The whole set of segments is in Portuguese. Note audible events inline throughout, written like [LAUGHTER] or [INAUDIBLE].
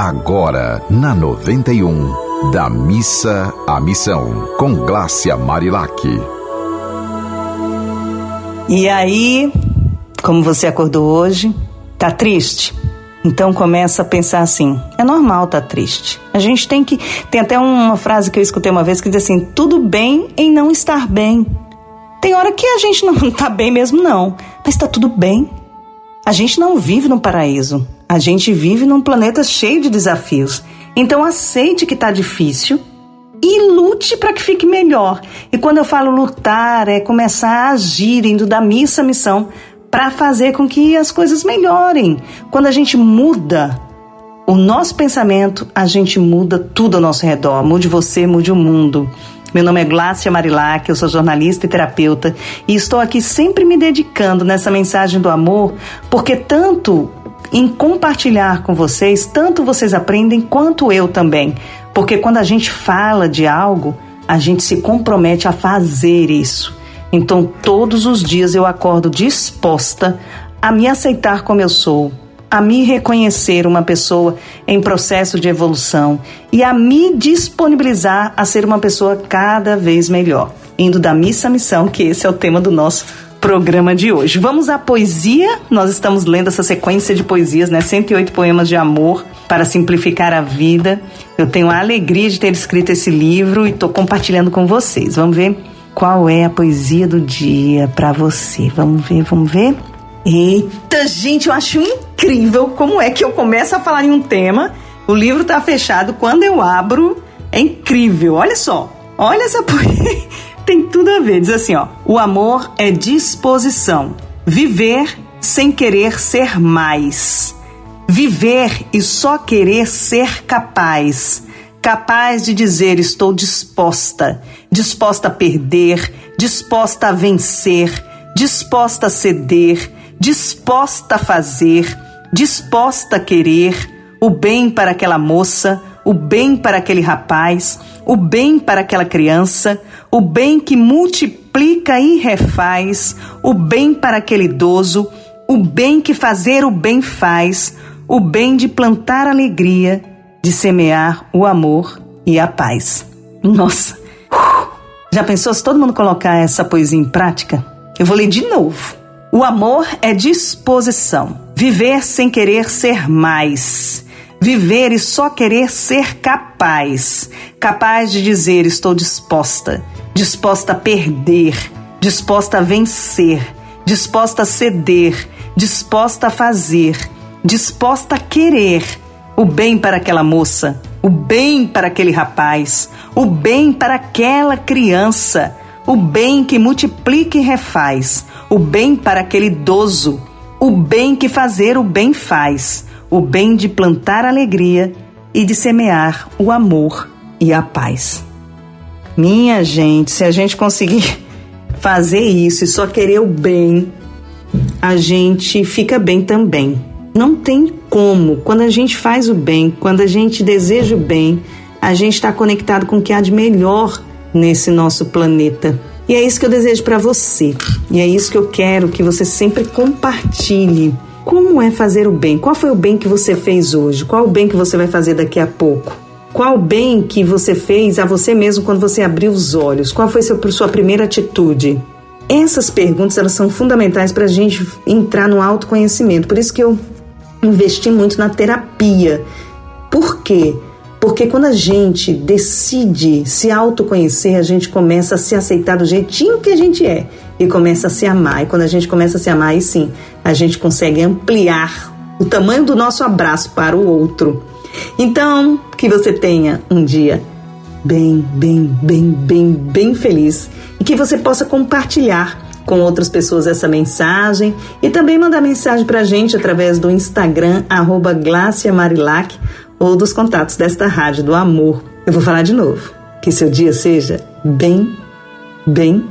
Agora, na 91, da missa à missão, com Glácia Marilac. E aí, como você acordou hoje? Tá triste? Então começa a pensar assim: é normal estar tá triste. A gente tem que. Tem até uma frase que eu escutei uma vez que diz assim: tudo bem em não estar bem. Tem hora que a gente não [LAUGHS] tá bem mesmo, não. Mas tá tudo bem. A gente não vive no paraíso. A gente vive num planeta cheio de desafios. Então aceite que tá difícil e lute para que fique melhor. E quando eu falo lutar, é começar a agir, indo da missa à missão, para fazer com que as coisas melhorem. Quando a gente muda o nosso pensamento, a gente muda tudo ao nosso redor. Mude você, mude o mundo. Meu nome é Glácia Marilac, eu sou jornalista e terapeuta e estou aqui sempre me dedicando nessa mensagem do amor, porque tanto em compartilhar com vocês, tanto vocês aprendem quanto eu também. Porque quando a gente fala de algo, a gente se compromete a fazer isso. Então, todos os dias eu acordo disposta a me aceitar como eu sou, a me reconhecer uma pessoa em processo de evolução e a me disponibilizar a ser uma pessoa cada vez melhor, indo da missa à missão, que esse é o tema do nosso programa de hoje. Vamos à poesia. Nós estamos lendo essa sequência de poesias, né? 108 poemas de amor para simplificar a vida. Eu tenho a alegria de ter escrito esse livro e estou compartilhando com vocês. Vamos ver qual é a poesia do dia para você. Vamos ver, vamos ver. Eita, gente, eu acho incrível como é que eu começo a falar em um tema, o livro tá fechado, quando eu abro, é incrível. Olha só, olha essa [LAUGHS] poesia tem tudo a ver. Diz assim, ó: "O amor é disposição, viver sem querer ser mais, viver e só querer ser capaz." Capaz de dizer estou disposta, disposta a perder, disposta a vencer, disposta a ceder, disposta a fazer, disposta a querer. O bem para aquela moça, o bem para aquele rapaz, o bem para aquela criança, o bem que multiplica e refaz, o bem para aquele idoso, o bem que fazer o bem faz, o bem de plantar alegria, de semear o amor e a paz. Nossa! Já pensou se todo mundo colocar essa poesia em prática? Eu vou ler de novo. O amor é disposição. Viver sem querer ser mais Viver e só querer ser capaz, capaz de dizer estou disposta, disposta a perder, disposta a vencer, disposta a ceder, disposta a fazer, disposta a querer o bem para aquela moça, o bem para aquele rapaz, o bem para aquela criança, o bem que multiplica e refaz, o bem para aquele idoso, o bem que fazer o bem faz o bem de plantar alegria e de semear o amor e a paz. Minha gente, se a gente conseguir [LAUGHS] fazer isso e só querer o bem, a gente fica bem também. Não tem como. Quando a gente faz o bem, quando a gente deseja o bem, a gente está conectado com o que há de melhor nesse nosso planeta. E é isso que eu desejo para você. E é isso que eu quero que você sempre compartilhe como é fazer o bem? Qual foi o bem que você fez hoje? Qual o bem que você vai fazer daqui a pouco? Qual o bem que você fez a você mesmo quando você abriu os olhos? Qual foi seu, sua primeira atitude? Essas perguntas elas são fundamentais para a gente entrar no autoconhecimento. Por isso que eu investi muito na terapia. Por quê? Porque quando a gente decide se autoconhecer, a gente começa a se aceitar do jeitinho que a gente é e começa a se amar. E quando a gente começa a se amar, aí sim, a gente consegue ampliar o tamanho do nosso abraço para o outro. Então, que você tenha um dia bem, bem, bem, bem, bem feliz e que você possa compartilhar com outras pessoas essa mensagem e também mandar mensagem para a gente através do Instagram, arroba Marilac, ou dos contatos desta Rádio do Amor. Eu vou falar de novo. Que seu dia seja bem, bem,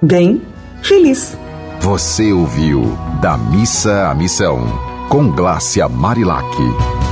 bem feliz. Você ouviu Da Missa à Missão, com Glácia Marilac.